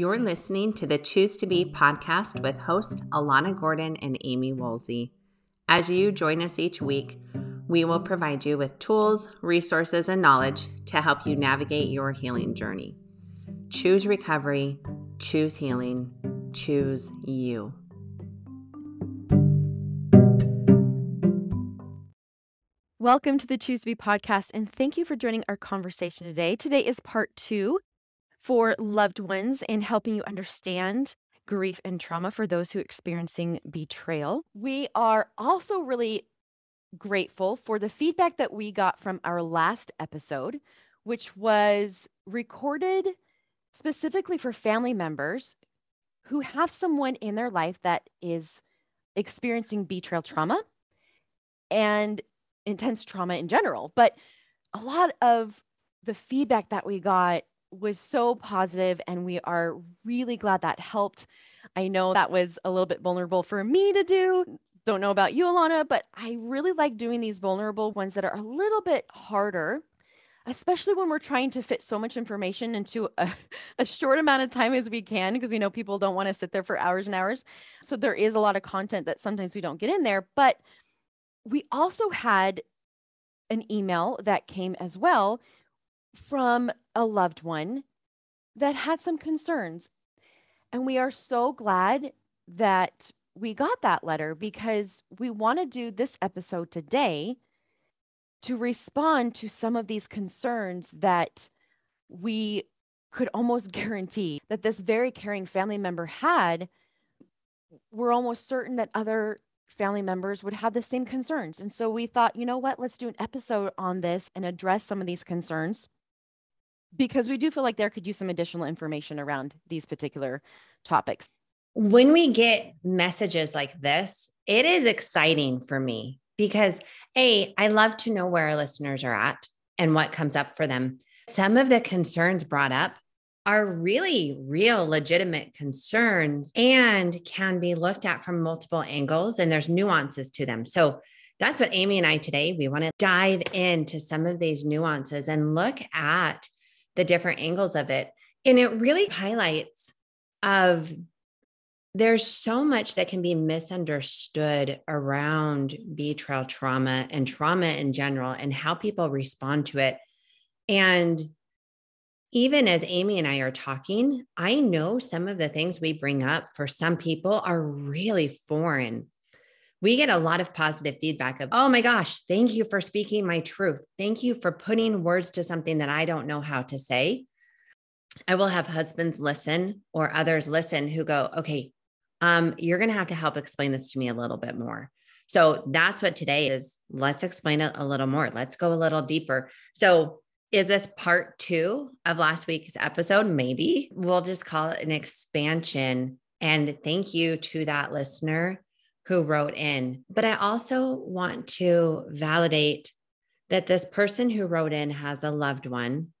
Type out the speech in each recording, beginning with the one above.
You're listening to the Choose to Be podcast with host Alana Gordon and Amy Woolsey. As you join us each week, we will provide you with tools, resources, and knowledge to help you navigate your healing journey. Choose recovery, choose healing, choose you. Welcome to the Choose to Be podcast, and thank you for joining our conversation today. Today is part two for loved ones and helping you understand grief and trauma for those who are experiencing betrayal. We are also really grateful for the feedback that we got from our last episode, which was recorded specifically for family members who have someone in their life that is experiencing betrayal trauma. And intense trauma in general. But a lot of the feedback that we got was so positive, and we are really glad that helped. I know that was a little bit vulnerable for me to do. Don't know about you, Alana, but I really like doing these vulnerable ones that are a little bit harder, especially when we're trying to fit so much information into a, a short amount of time as we can, because we know people don't want to sit there for hours and hours. So there is a lot of content that sometimes we don't get in there. But we also had an email that came as well from a loved one that had some concerns. And we are so glad that we got that letter because we want to do this episode today to respond to some of these concerns that we could almost guarantee that this very caring family member had. We're almost certain that other family members would have the same concerns. And so we thought, you know what, let's do an episode on this and address some of these concerns because we do feel like there could use some additional information around these particular topics. When we get messages like this, it is exciting for me because A, I love to know where our listeners are at and what comes up for them. Some of the concerns brought up are really real, legitimate concerns and can be looked at from multiple angles, and there's nuances to them. So that's what Amy and I today, we want to dive into some of these nuances and look at the different angles of it. And it really highlights of there's so much that can be misunderstood around betrayal trauma and trauma in general and how people respond to it. And even as Amy and I are talking, I know some of the things we bring up for some people are really foreign. We get a lot of positive feedback of, oh my gosh, thank you for speaking my truth. Thank you for putting words to something that I don't know how to say. I will have husbands listen or others listen who go, okay, um, you're going to have to help explain this to me a little bit more. So that's what today is. Let's explain it a little more. Let's go a little deeper. So is this part two of last week's episode? Maybe we'll just call it an expansion. And thank you to that listener who wrote in. But I also want to validate that this person who wrote in has a loved one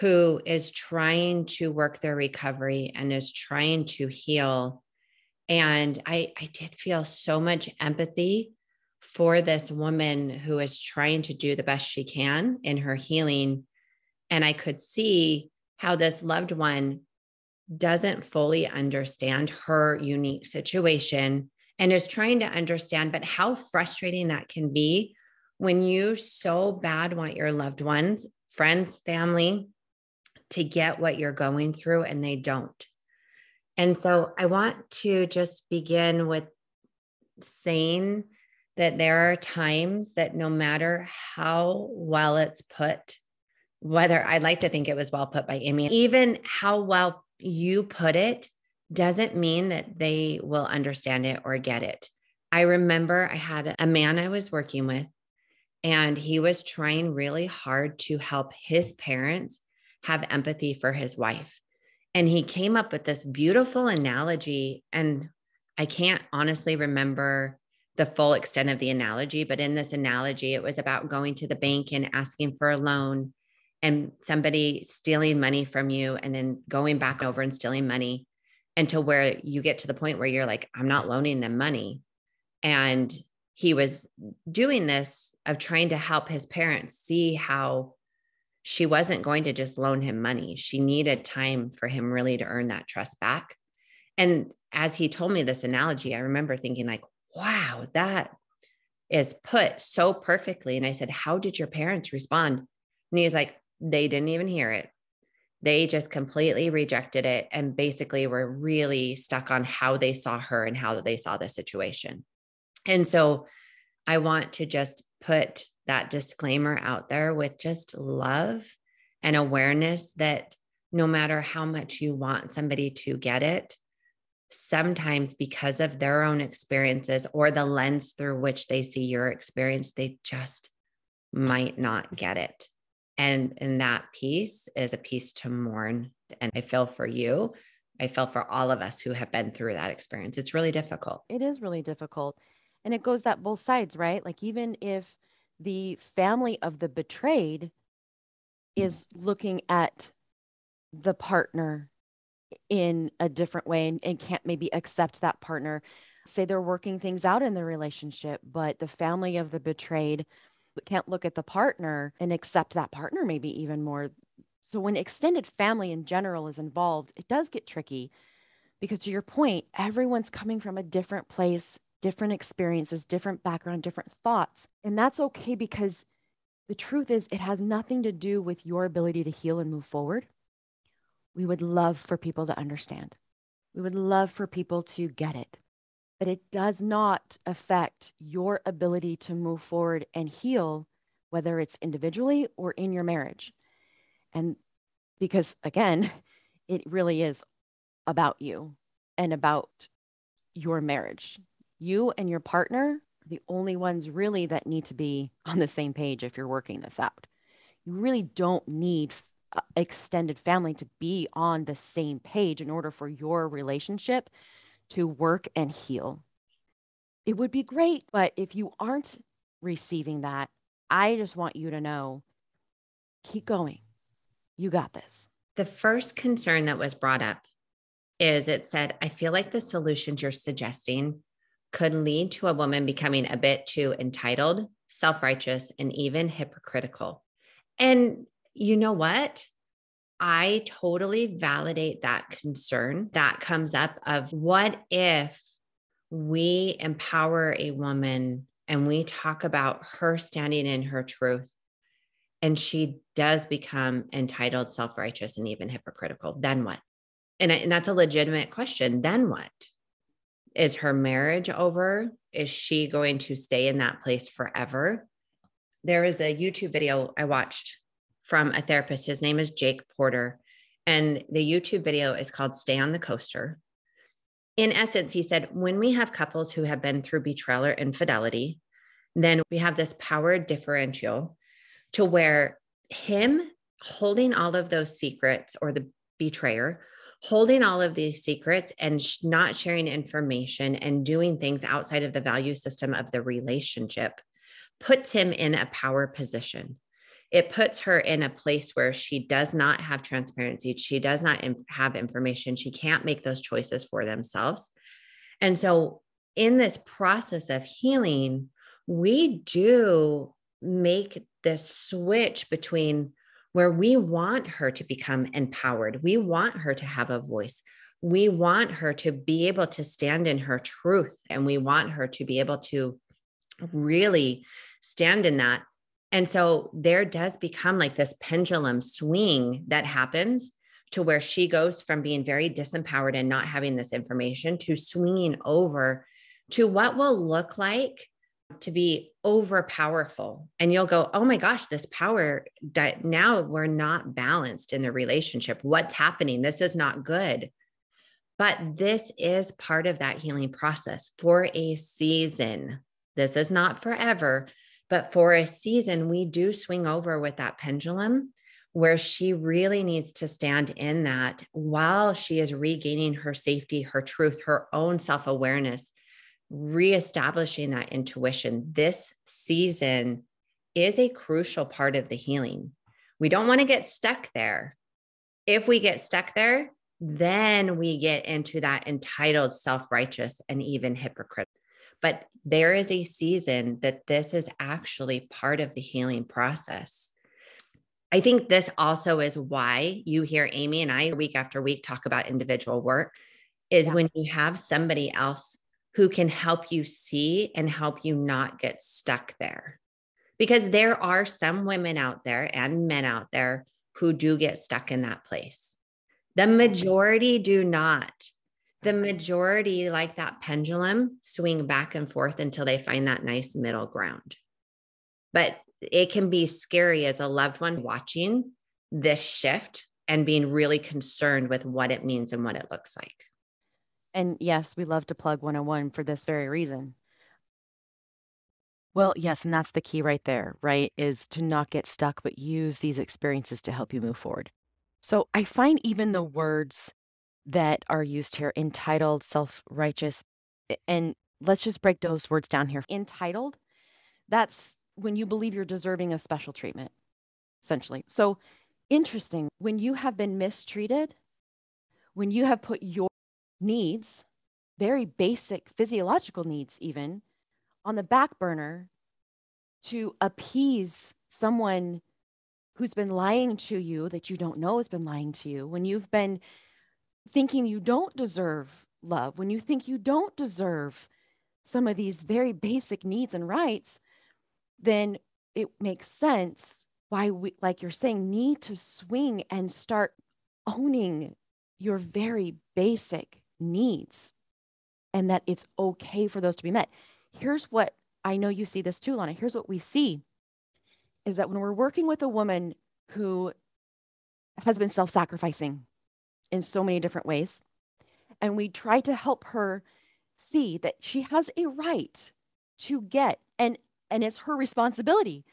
who is trying to work their recovery and is trying to heal. And I, I did feel so much empathy for this woman who is trying to do the best she can in her healing. And I could see how this loved one doesn't fully understand her unique situation and is trying to understand, but how frustrating that can be when you so bad want your loved ones, friends, family to get what you're going through and they don't. And so I want to just begin with saying that there are times that no matter how well it's put, whether I'd like to think it was well put by Amy, even how well you put it doesn't mean that they will understand it or get it. I remember I had a man I was working with, and he was trying really hard to help his parents have empathy for his wife. And he came up with this beautiful analogy. And I can't honestly remember the full extent of the analogy, but in this analogy, it was about going to the bank and asking for a loan and somebody stealing money from you and then going back over and stealing money until where you get to the point where you're like, I'm not loaning them money. And he was doing this of trying to help his parents see how she wasn't going to just loan him money. She needed time for him really to earn that trust back. And as he told me this analogy, I remember thinking, like, wow, that is put so perfectly. And I said, How did your parents respond? And he's like, They didn't even hear it. They just completely rejected it and basically were really stuck on how they saw her and how they saw the situation. And so I want to just put that disclaimer out there with just love and awareness that no matter how much you want somebody to get it, sometimes because of their own experiences or the lens through which they see your experience, they just might not get it. And, and that piece is a piece to mourn. And I feel for you. I feel for all of us who have been through that experience. It's really difficult. It is really difficult. And it goes that both sides, right? Like, even if the family of the betrayed is looking at the partner in a different way and, and, can't maybe accept that partner. Say they're working things out in the relationship, but the family of the betrayed can't look at the partner and accept that partner maybe even more. So when extended family in general is involved, it does get tricky because to your point, everyone's coming from a different place different experiences, different background, different thoughts. And that's okay because the truth is, it has nothing to do with your ability to heal and move forward. We would love for people to understand. We would love for people to get it. But it does not affect your ability to move forward and heal, whether it's individually or in your marriage. And because, again, it really is about you and about your marriage you and your partner are the only ones really that need to be on the same page if you're working this out. You really don't need uh, extended family to be on the same page in order for your relationship to work and heal. It would be great, but if you aren't receiving that, I just want you to know keep going. You got this. The first concern that was brought up is it said, I feel like the solutions you're suggesting could lead to a woman becoming a bit too entitled, self righteous, and even hypocritical. And you know what? I totally validate that concern that comes up of what if we empower a woman and we talk about her standing in her truth and she does become entitled, self righteous, and even hypocritical, then what? And, and that's a legitimate question. Then what? Is her marriage over? Is she going to stay in that place forever? There is a YouTube video I watched from a therapist. His name is Jake Porter. And the YouTube video is called Stay on the Coaster. In essence, he said, when we have couples who have been through betrayal or infidelity, then we have this power differential to where him holding all of those secrets or the betrayer holding all of these secrets and sh- not sharing information and doing things outside of the value system of the relationship puts him in a power position. It puts her in a place where she does not have transparency. She does not have information. She can't make those choices for themselves. And so, in this process of healing, we do make this switch between where we want her to become empowered. We want her to have a voice. We want her to be able to stand in her truth and we want her to be able to really stand in that. And so there does become like this pendulum swing that happens to where she goes from being very disempowered and not having this information to swinging over to what will look like to be over powerful and you'll go oh my gosh this power that now we're not balanced in the relationship. What's happening? This is not good. But this is part of that healing process for a season. This is not forever but for a season we do swing over with that pendulum where she really needs to stand in that while she is regaining her safety her truth her own self-awareness reestablishing that intuition this season is a crucial part of the healing. We don't want to get stuck there. If we get stuck there, then we get into that entitled, self righteous, and even hypocrite. But there is a season that this is actually part of the healing process. I think this also is why you hear Amy and I week after week talk about individual work is yeah. when you have somebody else who can help you see and help you not get stuck there. Because there are some women out there and men out there who do get stuck in that place. The majority do not. The majority, like that pendulum, swing back and forth until they find that nice middle ground. But it can be scary as a loved one watching this shift and being really concerned with what it means and what it looks like. And yes, we love to plug 101 for this very reason. Well, yes, and that's the key right there, right? Is to not get stuck, but use these experiences to help you move forward. So I find even the words that are used here entitled, self righteous, and let's just break those words down here. Entitled, that's when you believe you're deserving of special treatment, essentially. So interesting, when you have been mistreated, when you have put your needs, very basic physiological needs, even on the back burner to appease someone who's been lying to you that you don't know has been lying to you, when you've been thinking you don't deserve love, when you think you don't deserve some of these very basic needs and rights, then it makes sense why we, like you're saying, need to swing and start owning your very basic needs and that it's okay for those to be met. Here's what I know you see this too, Lana. Here's what we see is that when we're working with a woman who has been self sacrificing in so many different ways, and we try to help her see that she has a right to get, and, and it's her responsibility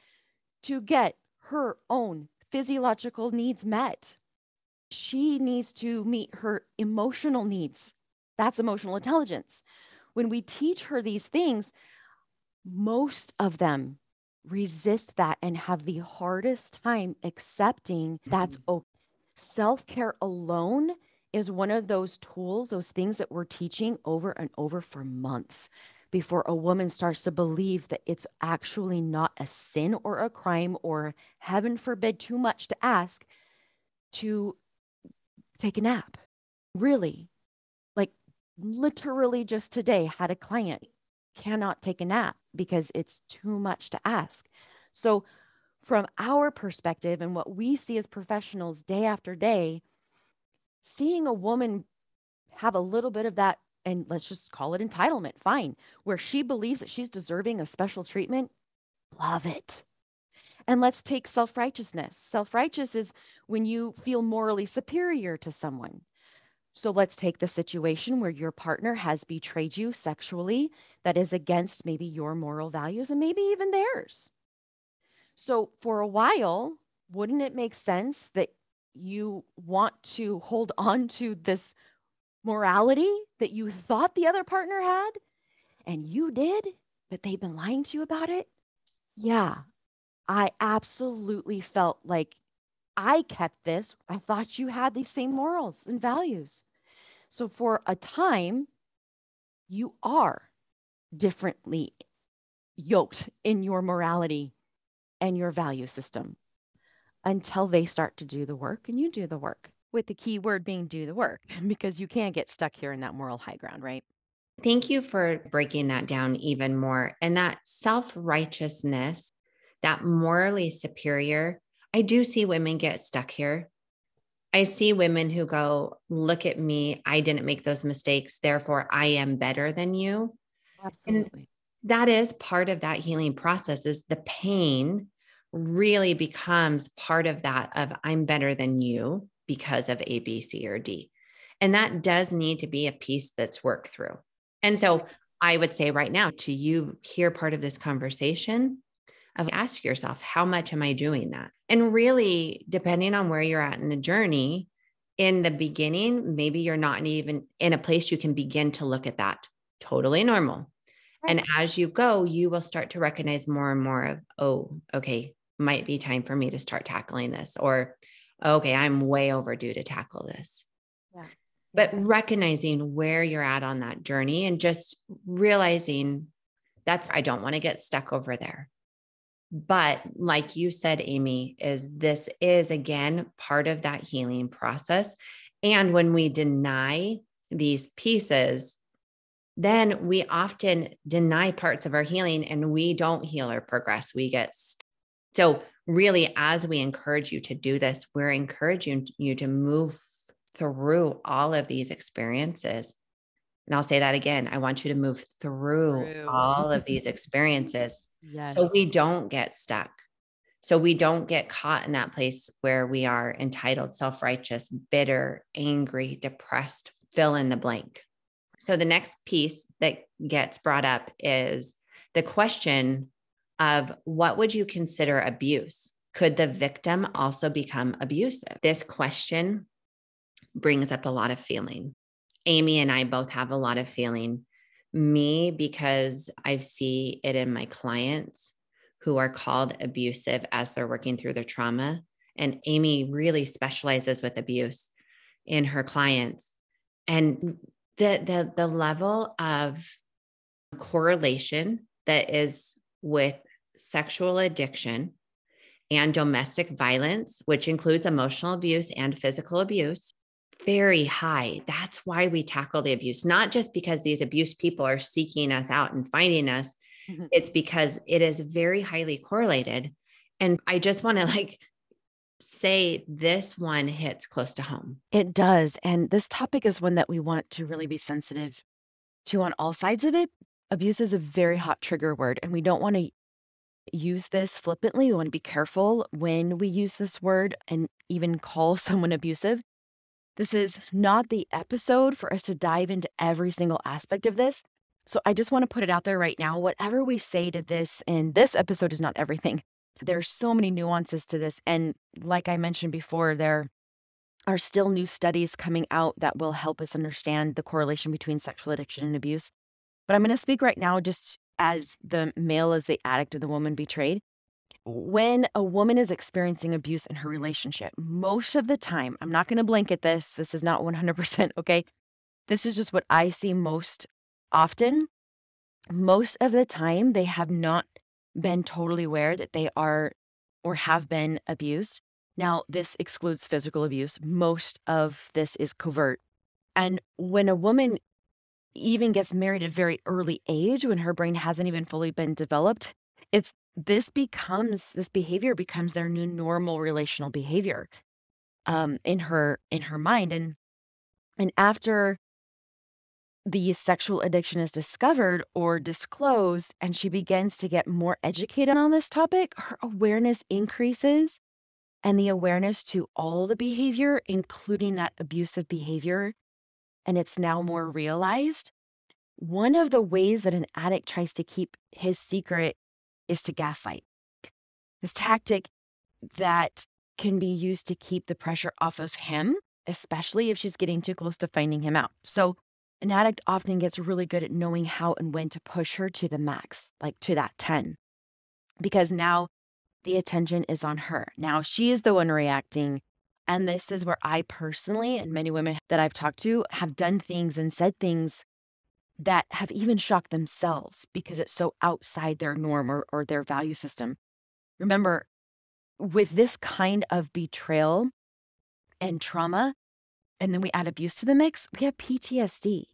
to get her own physiological needs met she needs to meet her emotional needs. That's emotional intelligence. When we teach her these things, most of them resist that and have the hardest time accepting that's mm-hmm. okay. Self care alone is one of those tools, those things that we're teaching over and over for months before a woman starts to believe that it's actually not a sin or a crime or heaven forbid too much to ask to take a nap. Really, like literally just today, had a client cannot take a nap because it's too much to ask. So, from our perspective and what we see as professionals day after day, seeing a woman have a little bit of that, and let's just call it entitlement, fine, where she believes that she's deserving of special treatment, love it. And let's take self righteousness. Self righteous is when you feel morally superior to someone. So let's take the situation where your partner has betrayed you sexually, that is against maybe your moral values and maybe even theirs. So for a while, wouldn't it make sense that you want to hold on to this morality that you thought the other partner had and you did, but they've been lying to you about it? Yeah, I absolutely felt like I kept this. I thought you had these same morals and values. So for a time, you are differently yoked in your morality and your value system until they start to do the work and you do the work. With the key word being do the work, because you can't get stuck here in that moral high ground, right? Thank you for breaking that down even more. And that self righteousness that morally superior, I do see women get stuck here. I see women who go, Look at me. I didn't make those mistakes. Therefore, I am better than you. Absolutely. And that is part of that healing process is the pain really becomes part of that of I'm better than you because of A, B, C, or D. And that does need to be a piece that's worked through. And so I would say right now to you hear part of this conversation, of ask yourself, how much am I doing that? And really, depending on where you're at in the journey, in the beginning, maybe you're not even in a place you can begin to look at that. Totally normal. And as you go, you will start to recognize more and more of, oh, okay, might be time for me to start tackling this, or okay, I'm way overdue to tackle this. Yeah. But recognizing where you're at on that journey and just realizing that's, I don't want to get stuck over there But like you said, Amy, is this is again part of that healing process. And when we deny these pieces, then we often deny parts of our healing and we don't heal or progress. We get so really as we encourage you to do this, we're encouraging you to move through all of these experiences. And I'll say that again. I want you to move through, through. all of these experiences yes. so we don't get stuck. So we don't get caught in that place where we are entitled, self righteous, bitter, angry, depressed, fill in the blank. So the next piece that gets brought up is the question of what would you consider abuse? Could the victim also become abusive? This question brings up a lot of feeling. Amy and I both have a lot of feeling. Me, because I see it in my clients who are called abusive as they're working through their trauma. And Amy really specializes with abuse in her clients. And the, the, the level of correlation that is with sexual addiction and domestic violence, which includes emotional abuse and physical abuse, very high. That's why we tackle the abuse, not just because these abuse people are seeking us out and finding us. Mm-hmm. It's because it is very highly correlated. And I just want to like say this one hits close to home. It does. And this topic is one that we want to really be sensitive to on all sides of it. Abuse is a very hot trigger word, and we don't want to use this flippantly. We want to be careful when we use this word and even call someone abusive. This is not the episode for us to dive into every single aspect of this. So I just want to put it out there right now. Whatever we say to this, and this episode is not everything. There's so many nuances to this. And like I mentioned before, there are still new studies coming out that will help us understand the correlation between sexual addiction and abuse. But I'm going to speak right now just as the male is the addict and the woman betrayed. When a woman is experiencing abuse in her relationship, most of the time, I'm not going to blanket this. This is not 100%, okay? This is just what I see most often. Most of the time, they have not been totally aware that they are or have been abused. Now, this excludes physical abuse. Most of this is covert. And when a woman even gets married at a very early age, when her brain hasn't even fully been developed, it's this becomes this behavior becomes their new normal relational behavior um, in her in her mind and and after the sexual addiction is discovered or disclosed and she begins to get more educated on this topic, her awareness increases and the awareness to all the behavior, including that abusive behavior, and it's now more realized. One of the ways that an addict tries to keep his secret is to gaslight. This tactic that can be used to keep the pressure off of him, especially if she's getting too close to finding him out. So, an addict often gets really good at knowing how and when to push her to the max, like to that 10, because now the attention is on her. Now she is the one reacting. And this is where I personally, and many women that I've talked to, have done things and said things that have even shocked themselves because it's so outside their norm or, or their value system. Remember, with this kind of betrayal and trauma, and then we add abuse to the mix, we have PTSD.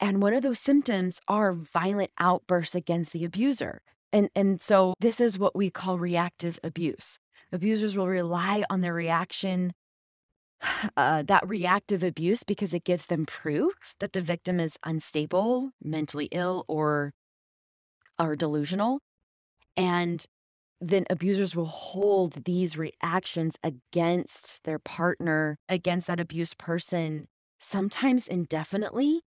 And one of those symptoms are violent outbursts against the abuser. And, and so this is what we call reactive abuse. Abusers will rely on their reaction, uh, that reactive abuse, because it gives them proof that the victim is unstable, mentally ill, or, are delusional. And then abusers will hold these reactions against their partner, against that abused person, sometimes indefinitely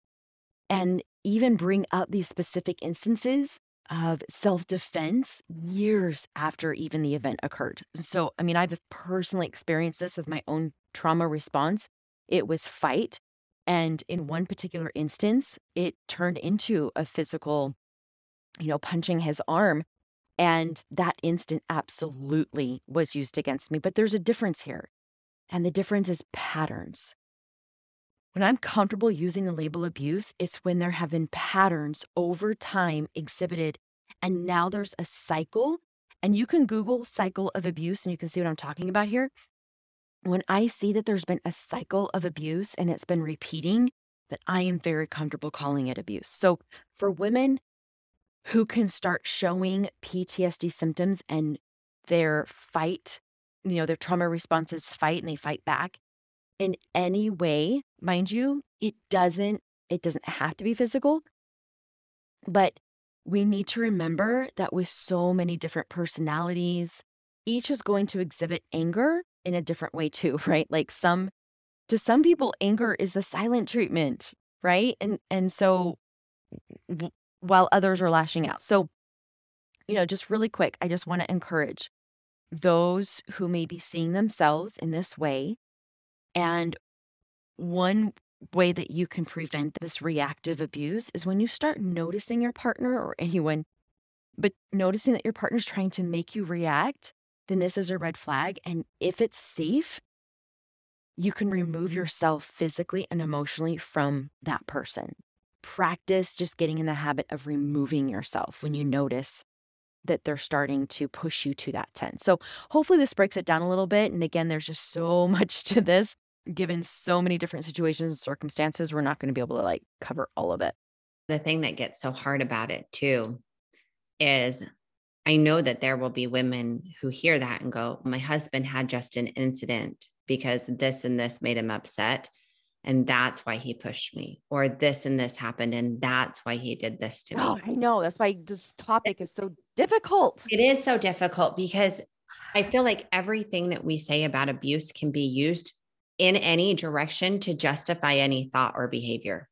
and even bring up these specific instances of self defense years after even the event occurred. So, I mean, I've personally experienced this with my own trauma response. It was fight. And in one particular instance, it turned into a physical, you know, punching his arm. And that instant absolutely was used against me. But there's a difference here. And the difference is patterns. When I'm comfortable using the label abuse, it's when there have been patterns over time exhibited, and now there's a cycle And you can Google cycle of abuse and you can see what I'm talking about here. When I see that there's been a cycle of abuse and it's been repeating, that I am very comfortable calling it abuse. So for women who can start showing PTSD symptoms and their fight, you know, their trauma responses fight and they fight back in any way, mind you, it doesn't it doesn't have to be physical. But we need to remember that with so many different personalities, each is going to exhibit anger in a different way too, right? Like some to some people anger is the silent treatment, right? And and so while others are lashing out. So you know, just really quick, I just want to encourage those who may be seeing themselves in this way and one way that you can prevent this reactive abuse is when you start noticing your partner or anyone, but noticing that your partner's trying to make you react, then this is a red flag. And if it's safe, you can remove yourself physically and emotionally from that person. Practice just getting in the habit of removing yourself when you notice that they're starting to push you to that 10. So, hopefully, this breaks it down a little bit. And again, there's just so much to this given so many different situations and circumstances, we're not going to be able to like cover all of it. The thing that gets so hard about it too is I know that there will be women who hear that and go, My husband had just an incident because this and this made him upset. And that's why he pushed me, or this and this happened. And that's why he did this to oh, me. I know. That's why this topic is so difficult. It is so difficult because I feel like everything that we say about abuse can be used in any direction to justify any thought or behavior.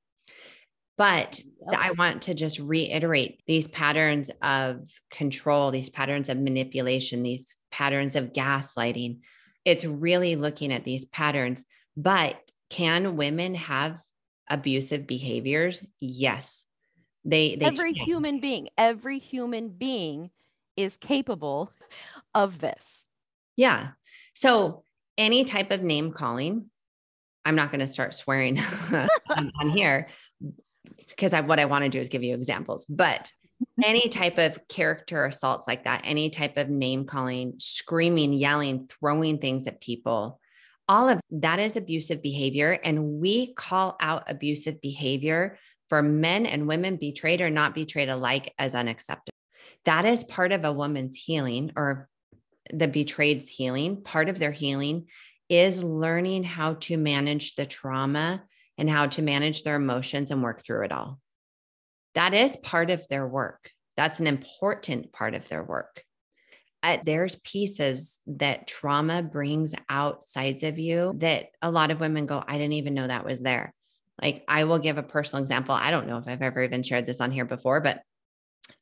But yep. I want to just reiterate these patterns of control, these patterns of manipulation, these patterns of gaslighting. It's really looking at these patterns. But can women have abusive behaviors? Yes. They, they every can. human being, every human being is capable of this. Yeah. So any type of name calling. I'm not going to start swearing on, on, here because I, what I want to do is give you examples, but any type of character assaults like that, any type of name calling, screaming, yelling, throwing things at people, all of that is abusive behavior. And we call out abusive behavior for men and women betrayed or not betrayed alike as unacceptable. That is part of a woman's healing or the betrayed's healing, part of their healing is learning how to manage the trauma and how to manage their emotions and work through it all. That is part of their work. That's an important part of their work. Uh, there's pieces that trauma brings out sides of you that a lot of women go, I didn't even know that was there. Like, I will give a personal example. I don't know if I've ever even shared this on here before, but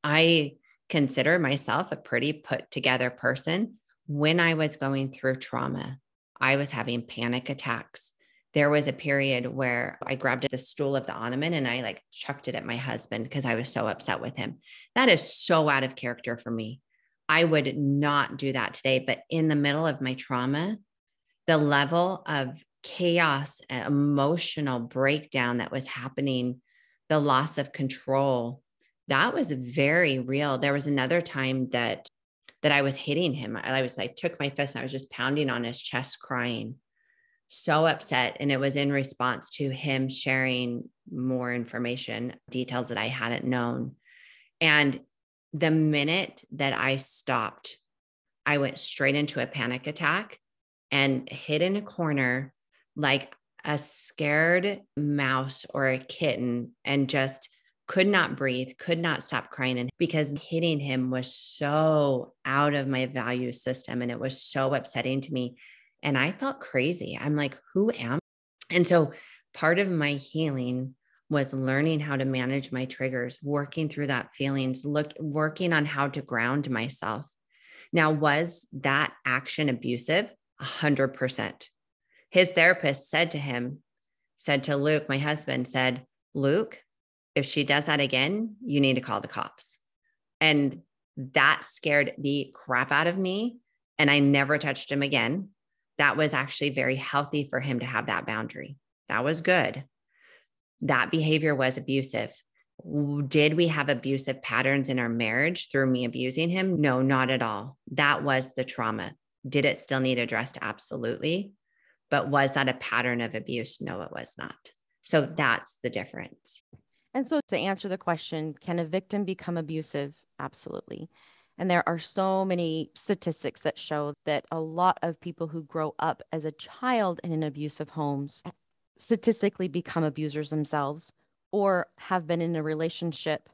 I consider myself a pretty put together person. When I was going through trauma, I was having panic attacks. There was a period where I grabbed the stool of the ottoman and I like chucked it at my husband because I was so upset with him. That is so out of character for me. I would not do that today. But in the middle of my trauma, the level of chaos, emotional breakdown that was happening, the loss of control, that was very real. There was another time that that I was hitting him. I was I took my fist and I was just pounding on his chest crying. So upset and it was in response to him sharing more information, details that I hadn't known. And the minute that I stopped, I went straight into a panic attack and hid in a corner like a scared mouse or a kitten and just could not breathe, could not stop crying. And because hitting him was so out of my value system and it was so upsetting to me. And I felt crazy. I'm like, who am I? And so part of my healing was learning how to manage my triggers, working through that feelings, look working on how to ground myself. Now, was that action abusive? A hundred percent. His therapist said to him, said to Luke, my husband, said, Luke, if she does that again, you need to call the cops. And that scared the crap out of me. And I never touched him again. That was actually very healthy for him to have that boundary. That was good. That behavior was abusive. Did we have abusive patterns in our marriage through me abusing him? No, not at all. That was the trauma. Did it still need addressed? Absolutely. But was that a pattern of abuse? No, it was not. So that's the difference. And so, to answer the question, can a victim become abusive? Absolutely. And there are so many statistics that show that a lot of people who grow up as a child in an abusive homes statistically become abusers themselves or have been in a relationship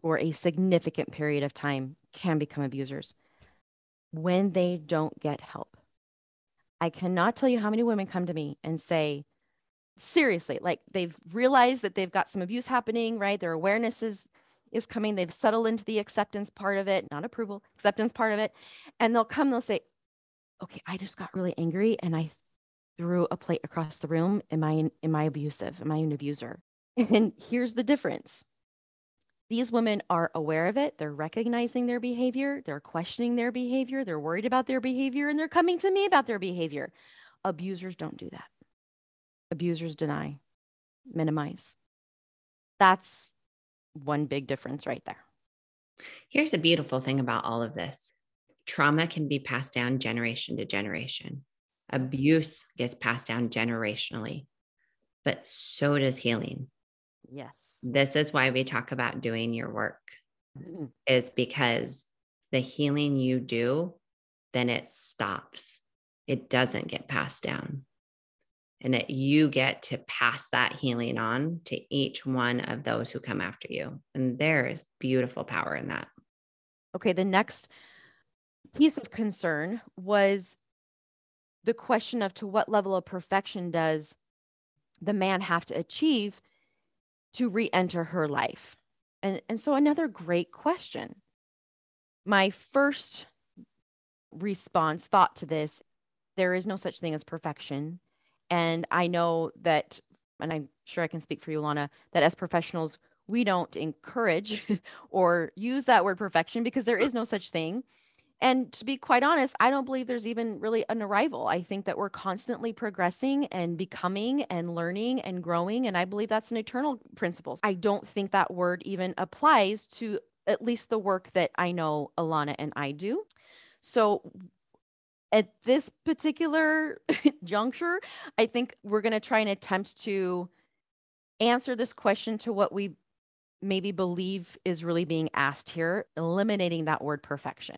for a significant period of time can become abusers when they don't get help. I cannot tell you how many women come to me and say, seriously, like they've realized that they've got some abuse happening, right? Their awareness is is coming. They've settled into the acceptance part of it, not approval, acceptance part of it. And they'll come, they'll say, Okay, I just got really angry and I threw a plate across the room. Am I am I abusive? Am I an abuser? And here's the difference. These women are aware of it. They're recognizing their behavior. They're questioning their behavior. They're worried about their behavior and they're coming to me about their behavior. Abusers don't do that. Abusers deny, minimize. That's one big difference right there. Here's the beautiful thing about all of this trauma can be passed down generation to generation, abuse gets passed down generationally, but so does healing. Yes. This is why we talk about doing your work, mm-hmm. is because the healing you do, then it stops. It doesn't get passed down. And that you get to pass that healing on to each one of those who come after you. And there is beautiful power in that. Okay. The next piece of concern was the question of to what level of perfection does the man have to achieve to re-enter her life? And and so another great question. My first response thought to this, there is no such thing as perfection. And I know that, and I'm sure I can speak for you, Lana, that as professionals, we don't encourage or use that word perfection because there is no such thing. And to be quite honest, I don't believe there's even really an arrival. I think that we're constantly progressing and becoming and learning and growing. And I believe that's an eternal principle. I don't think that word even applies to at least the work that I know Alana and I do. So at this particular juncture, I think we're going to try and attempt to answer this question to what we maybe believe is really being asked here, eliminating that word perfection.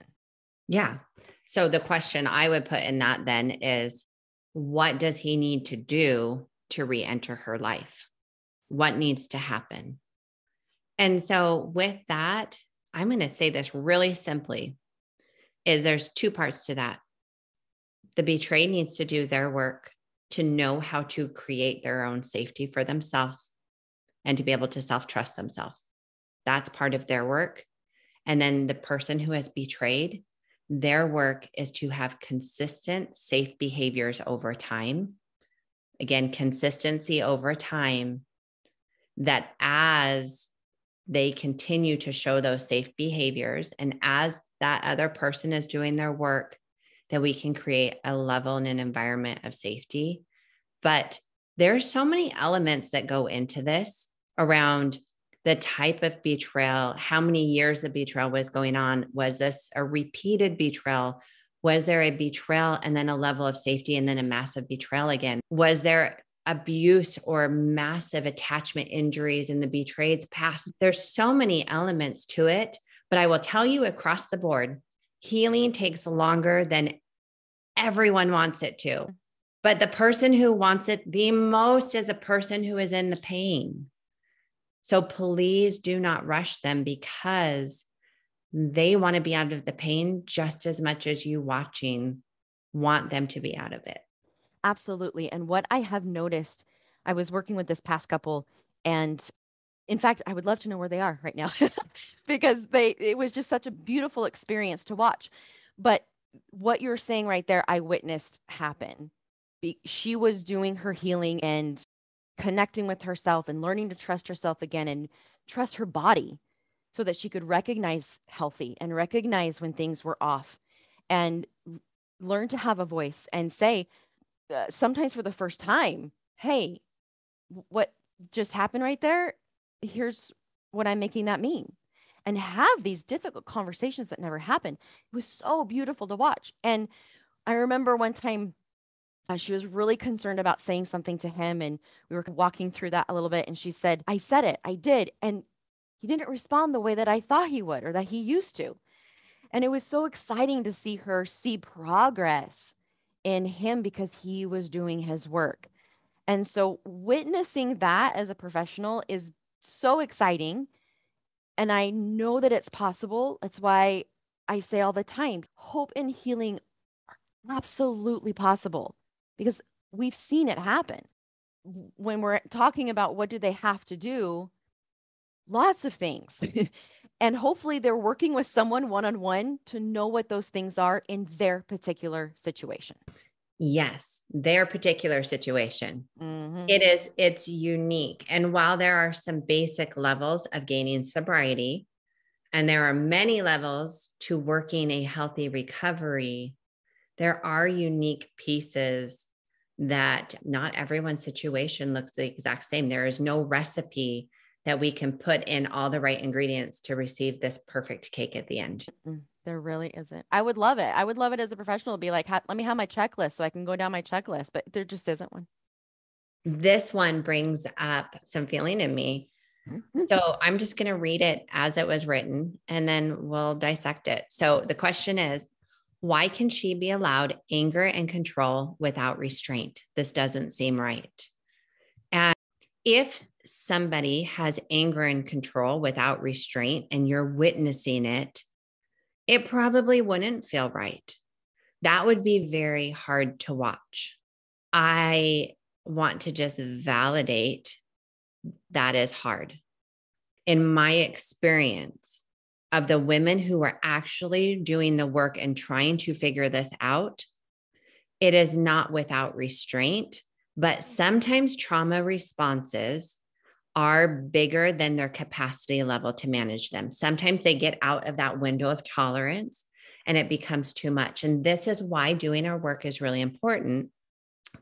Yeah. So the question I would put in that then is what does he need to do to re enter her life? What needs to happen? And so with that, I'm going to say this really simply is there's two parts to that. The betrayed needs to do their work to know how to create their own safety for themselves and to be able to self trust themselves. That's part of their work. And then the person who has betrayed their work is to have consistent, safe behaviors over time. Again, consistency over time that as they continue to show those safe behaviors and as that other person is doing their work, that we can create a level and an environment of safety. But there's so many elements that go into this around the type of betrayal, how many years of betrayal was going on. Was this a repeated betrayal? Was there a betrayal and then a level of safety and then a massive betrayal again? Was there abuse or massive attachment injuries in the betrayed's past? There's so many elements to it, but I will tell you across the board, healing takes longer than everyone wants it to. But the person who wants it the most is a person who is in the pain. So please do not rush them because they want to be out of the pain just as much as you watching want them to be out of it. Absolutely. And what I have noticed, I was working with this past couple and in fact, I would love to know where they are right now because they it was just such a beautiful experience to watch. But what you're saying right there, I witnessed happen. Be- she was doing her healing and connecting with herself and learning to trust herself again and trust her body so that she could recognize healthy and recognize when things were off and learn to have a voice and say uh, sometimes for the first time hey what just happened right there here's what I'm making that mean. And have these difficult conversations that never happen. It was so beautiful to watch. And I remember one time uh, she was really concerned about saying something to him. And we were walking through that a little bit. And she said, I said it, I did. And he didn't respond the way that I thought he would or that he used to. And it was so exciting to see her see progress in him because he was doing his work. And so witnessing that as a professional is so exciting. And I know that it's possible. That's why I say all the time hope and healing are absolutely possible because we've seen it happen. When we're talking about what do they have to do, lots of things. and hopefully they're working with someone one on one to know what those things are in their particular situation. Yes, their particular situation. Mm-hmm. It is, it's unique. And while there are some basic levels of gaining sobriety, and there are many levels to working a healthy recovery, there are unique pieces that not everyone's situation looks the exact same. There is no recipe that we can put in all the right ingredients to receive this perfect cake at the end. There really isn't. I would love it. I would love it as a professional to be like, let me have my checklist so I can go down my checklist, but there just isn't one. This one brings up some feeling in me. Mm-hmm. So I'm just going to read it as it was written and then we'll dissect it. So the question is why can she be allowed anger and control without restraint? This doesn't seem right. If somebody has anger and control without restraint and you're witnessing it, it probably wouldn't feel right. That would be very hard to watch. I want to just validate that is hard. In my experience of the women who are actually doing the work and trying to figure this out, it is not without restraint, but sometimes trauma responses are bigger than their capacity level to manage them. Sometimes they get out of that window of tolerance and it becomes too much. And this is why doing our work is really important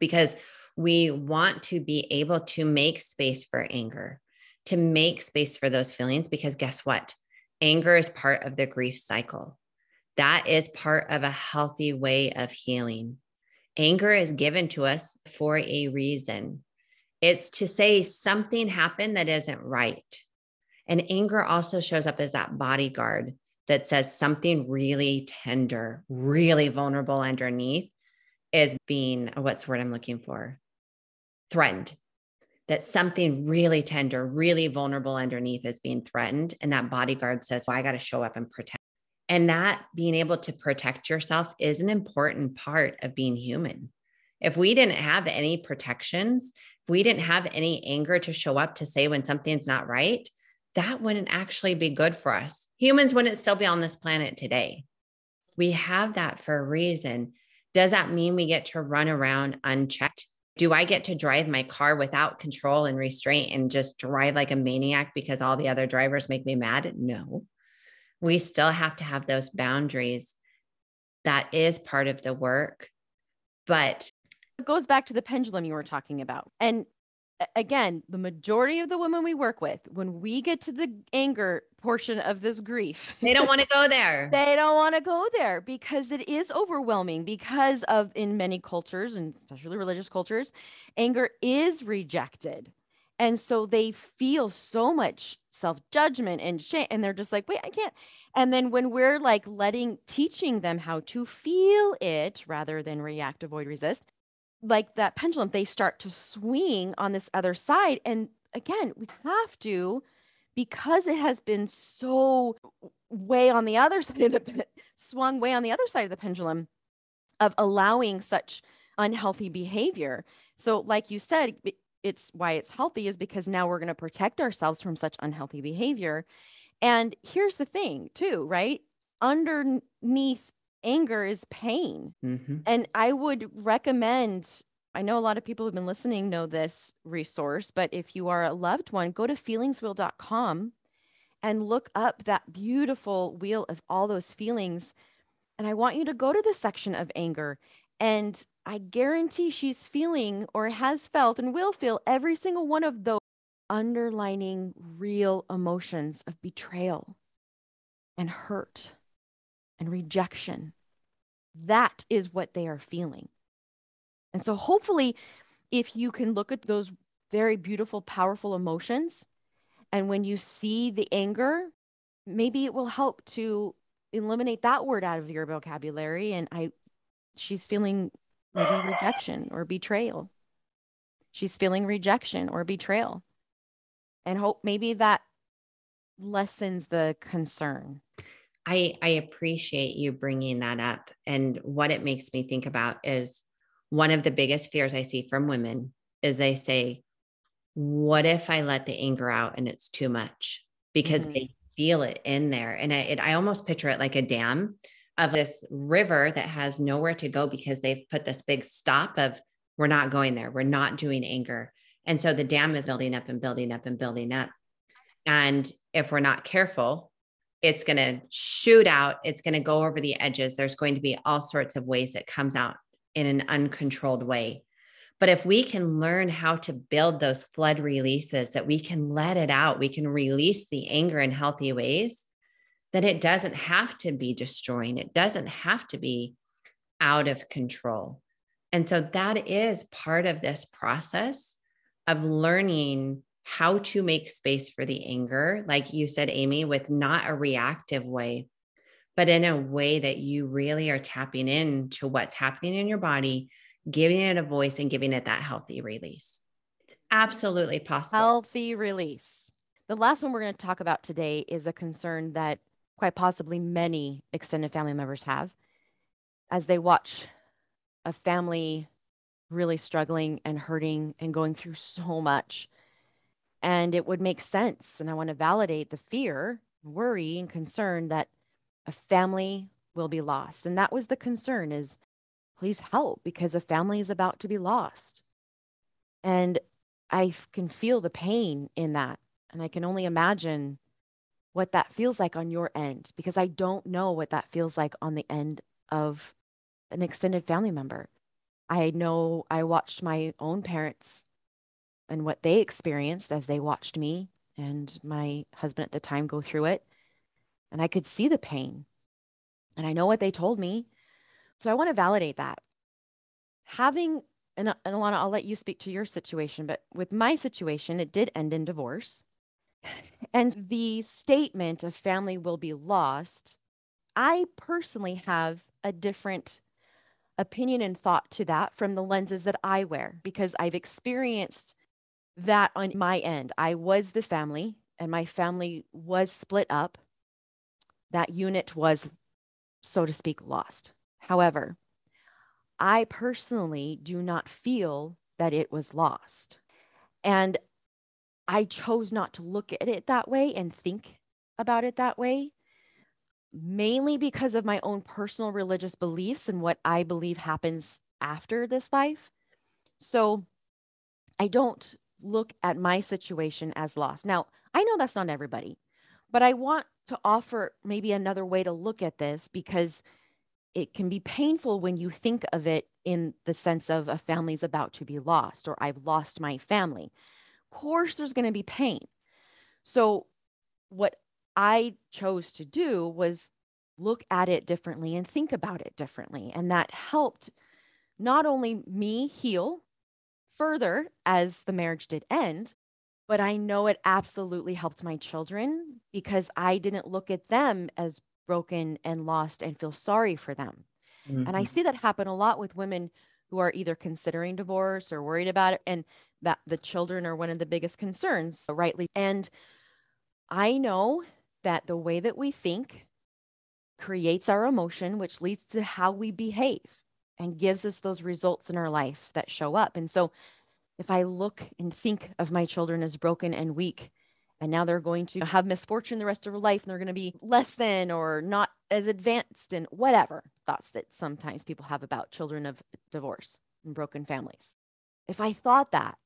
because we want to be able to make space for anger, to make space for those feelings. Because guess what? Anger is part of the grief cycle. That is part of a healthy way of healing. Anger is given to us for a reason. It's to say something happened that isn't right. And anger also shows up as that bodyguard that says something really tender, really vulnerable underneath is being what's the word I'm looking for? Threatened. That something really tender, really vulnerable underneath is being threatened. And that bodyguard says, Well, I got to show up and protect. And that being able to protect yourself is an important part of being human. If we didn't have any protections, if we didn't have any anger to show up to say when something's not right, that wouldn't actually be good for us. Humans wouldn't still be on this planet today. We have that for a reason. Does that mean we get to run around unchecked? Do I get to drive my car without control and restraint and just drive like a maniac because all the other drivers make me mad? No. We still have to have those boundaries. That is part of the work. But it goes back to the pendulum you were talking about. And again, the majority of the women we work with, when we get to the anger portion of this grief, they don't want to go there. they don't want to go there because it is overwhelming because of in many cultures and especially religious cultures, anger is rejected. And so they feel so much self-judgment and shame and they're just like, "Wait, I can't." And then when we're like letting teaching them how to feel it rather than react, avoid, resist, like that pendulum, they start to swing on this other side. And again, we have to, because it has been so way on the other side of the swung way on the other side of the pendulum of allowing such unhealthy behavior. So, like you said, it's why it's healthy is because now we're going to protect ourselves from such unhealthy behavior. And here's the thing, too, right? Underneath anger is pain. Mm-hmm. And I would recommend, I know a lot of people who've been listening know this resource, but if you are a loved one, go to feelingswheel.com and look up that beautiful wheel of all those feelings. And I want you to go to the section of anger. And I guarantee she's feeling or has felt and will feel every single one of those underlining real emotions of betrayal and hurt and rejection. That is what they are feeling. And so, hopefully, if you can look at those very beautiful, powerful emotions, and when you see the anger, maybe it will help to eliminate that word out of your vocabulary. And I, she's feeling maybe rejection or betrayal. She's feeling rejection or betrayal. And hope maybe that lessens the concern. I, I appreciate you bringing that up. And what it makes me think about is one of the biggest fears I see from women is they say, What if I let the anger out and it's too much? Because mm-hmm. they feel it in there. And I, it, I almost picture it like a dam of this river that has nowhere to go because they've put this big stop of, We're not going there. We're not doing anger. And so the dam is building up and building up and building up. And if we're not careful, it's going to shoot out. It's going to go over the edges. There's going to be all sorts of ways it comes out in an uncontrolled way. But if we can learn how to build those flood releases, that we can let it out, we can release the anger in healthy ways, then it doesn't have to be destroying. It doesn't have to be out of control. And so that is part of this process of learning how to make space for the anger, like you said, Amy, with not a reactive way, but in a way that you really are tapping into what's happening in your body, giving it a voice and giving it that healthy release. It's absolutely possible. Healthy release. The last one we're going to talk about today is a concern that quite possibly many extended family members have as they watch a family really struggling and hurting and going through so much and it would make sense. And I want to validate the fear, worry, and concern that a family will be lost. And that was the concern is please help because a family is about to be lost. And I can feel the pain in that. And I can only imagine what that feels like on your end because I don't know what that feels like on the end of an extended family member. I know I watched my own parents and what they experienced as they watched me and my husband at the time go through it. And I could see the pain. And I know what they told me. So I want to validate that. Having, and, and Alana, I'll let you speak to your situation, but with my situation, it did end in divorce. And the statement of family will be lost, I personally have a different opinion and thought to that from the lenses that I wear because I've experienced that on my end. I was the family, and my family was split up. That unit was, so to speak, lost. However, I personally do not feel that it was lost. And I chose not to look at it that way and think about it that way, mainly because of my own personal religious beliefs and what I believe happens after this life. So I don't look at my situation as lost. Now, I know that's not everybody, but I want to offer maybe another way to look at this because it can be painful when you think of it in the sense of a family's about to be lost or I've lost my family. Of course, there's going to be pain. So, what I chose to do was look at it differently and think about it differently. And that helped not only me heal further as the marriage did end. But I know it absolutely helped my children because I didn't look at them as broken and lost and feel sorry for them. Mm-hmm. And I mm-hmm. see that happen a lot with women who are either considering divorce or worried about it and that the children are one of the biggest concerns, rightly. And I know that the way that we think creates our emotion, which leads to how we behave and gives us those results in our life that show up. And so if I look and think of my children as broken and weak, and now they're going to have misfortune the rest of their life and they're going to be less than or not as advanced in whatever thoughts that sometimes people have about children of divorce and broken families. If I thought that,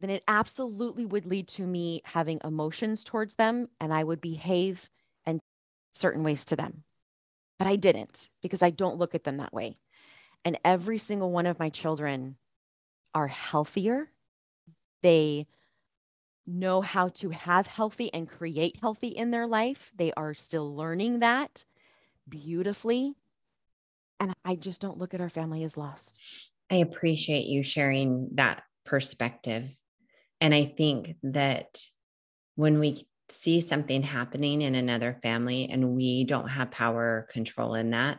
then it absolutely would lead to me having emotions towards them and I would behave in certain ways to them. But I didn't because I don't look at them that way. And every single one of my children are healthier. They know how to have healthy and create healthy in their life. They are still learning that beautifully. And I just don't look at our family as lost. I appreciate you sharing that perspective. And I think that when we see something happening in another family and we don't have power or control in that,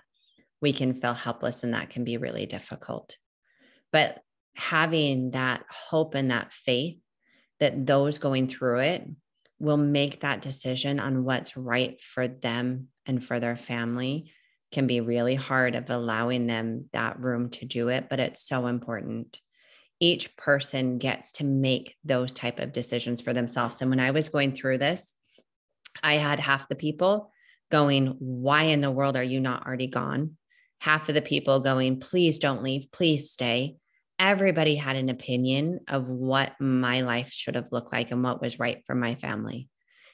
we can feel helpless and that can be really difficult. But having that hope and that faith that those going through it will make that decision on what's right for them and for their family can be really hard of allowing them that room to do it but it's so important. Each person gets to make those type of decisions for themselves. And when i was going through this i had half the people going why in the world are you not already gone? Half of the people going please don't leave. Please stay everybody had an opinion of what my life should have looked like and what was right for my family.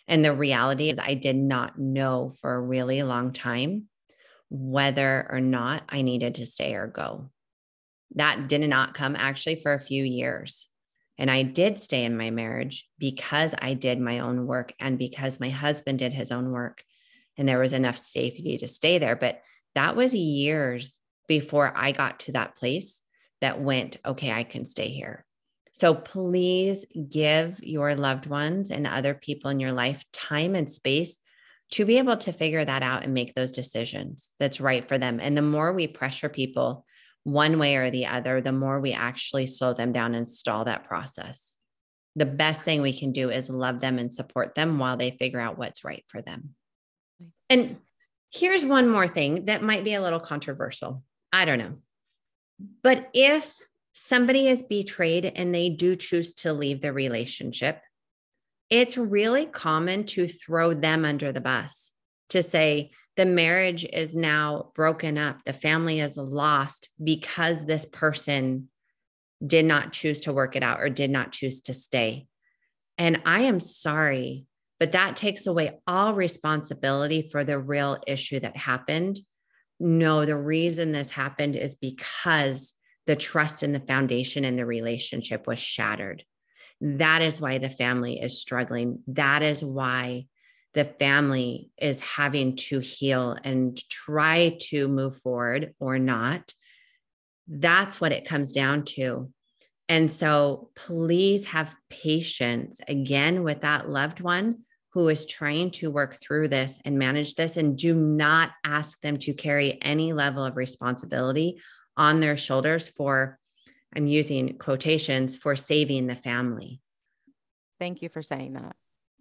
And the reality is, I did not know for a really long time whether or not I needed to stay or go. That did not come actually for a few years. And I did stay in my marriage because I did my own work and because my husband did his own work. And there was enough safety to stay there. But that was years before I got to that place that went, okay, I can stay here. So please give your loved ones and other people in your life time and space to be able to figure that out and make those decisions that's right for them. And the more we pressure people one way or the other, the more we actually slow them down and stall that process. The best thing we can do is love them and support them while they figure out what's right for them. And here's one more thing that might be a little controversial. I don't know. But if somebody is betrayed and they do choose to leave the relationship, it's really common to throw them under the bus to say the marriage is now broken up, the family is lost because this person did not choose to work it out or did not choose to stay. And I am sorry, but that takes away all responsibility for the real issue that happened no, the reason this happened is because the trust in the foundation and the relationship was shattered. That is why the family is struggling. That is why the family is having to heal and try to move forward or not. That's what it comes down to. And so please have patience again with that loved one who is trying to work through this and manage this and do not ask them to carry any level of responsibility on their shoulders for i'm using quotations for saving the family. Thank you for saying that.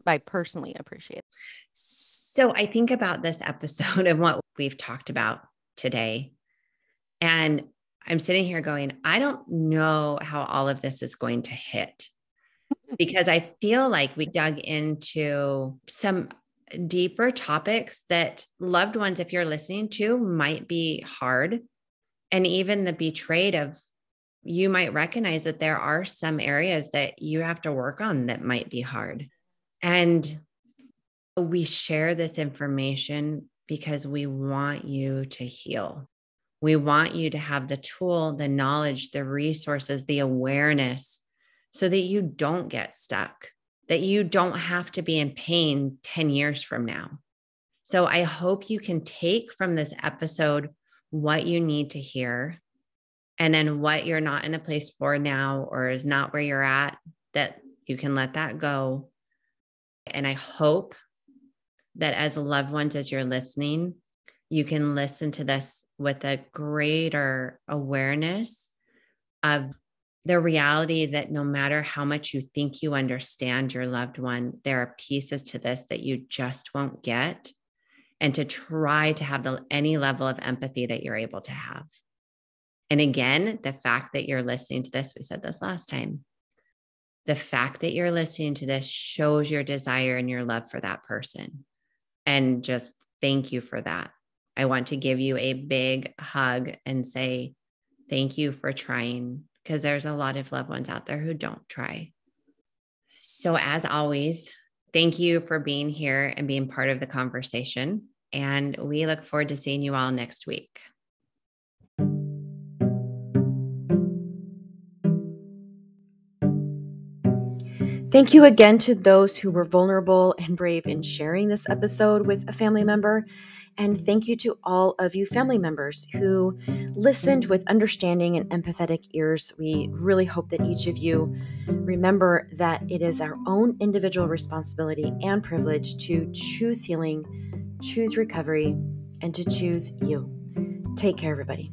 I personally appreciate it. So i think about this episode and what we've talked about today and i'm sitting here going i don't know how all of this is going to hit because I feel like we dug into some deeper topics that loved ones, if you're listening to, might be hard. And even the betrayed of you might recognize that there are some areas that you have to work on that might be hard. And we share this information because we want you to heal. We want you to have the tool, the knowledge, the resources, the awareness so that you don't get stuck, that you don't have to be in pain 10 years from now. So I hope you can take from this episode what you need to hear and then what you're not in a place for now or is not where you're at, that you can let that go. And I hope that as loved ones, as you're listening, you can listen to this with a greater awareness of the reality that no matter how much you think you understand your loved one, there are pieces to this that you just won't get. And to try to have the, any level of empathy that you're able to have. And again, the fact that you're listening to this, we said this last time, the fact that you're listening to this shows your desire and your love for that person. And just thank you for that. I want to give you a big hug and say, thank you for trying because there's a lot of loved ones out there who don't try. So, as always, thank you for being here and being part of the conversation. And we look forward to seeing you all next week. Thank you again to those who were vulnerable and brave in sharing this episode with a family member. And mm-hmm. thank you to all of you family members who listened with understanding and empathetic ears. We really hope that each of you remember that it is our own individual responsibility and privilege to choose healing, choose recovery, and to choose you. Take care, everybody.